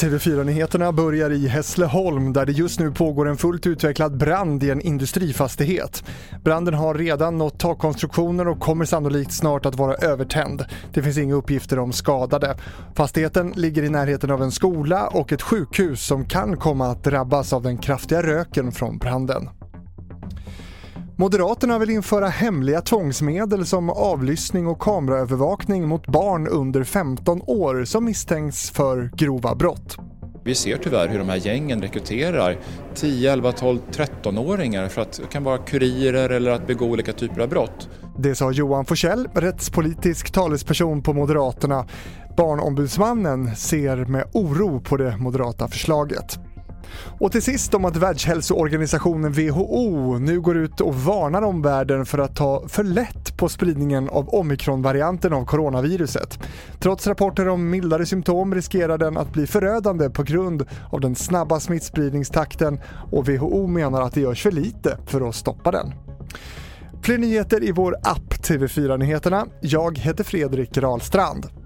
TV4-nyheterna börjar i Hässleholm där det just nu pågår en fullt utvecklad brand i en industrifastighet. Branden har redan nått takkonstruktioner och kommer sannolikt snart att vara övertänd. Det finns inga uppgifter om skadade. Fastigheten ligger i närheten av en skola och ett sjukhus som kan komma att drabbas av den kraftiga röken från branden. Moderaterna vill införa hemliga tvångsmedel som avlyssning och kameraövervakning mot barn under 15 år som misstänks för grova brott. Vi ser tyvärr hur de här gängen rekryterar 10, 11, 12, 13-åringar för att det kan vara kurirer eller att begå olika typer av brott. Det sa Johan Forsell, rättspolitisk talesperson på Moderaterna. Barnombudsmannen ser med oro på det moderata förslaget. Och till sist om att Världshälsoorganisationen WHO nu går ut och varnar omvärlden för att ta för lätt på spridningen av omikronvarianten av coronaviruset. Trots rapporter om mildare symptom riskerar den att bli förödande på grund av den snabba smittspridningstakten och WHO menar att det görs för lite för att stoppa den. Fler nyheter i vår app TV4 Nyheterna. Jag heter Fredrik Rahlstrand.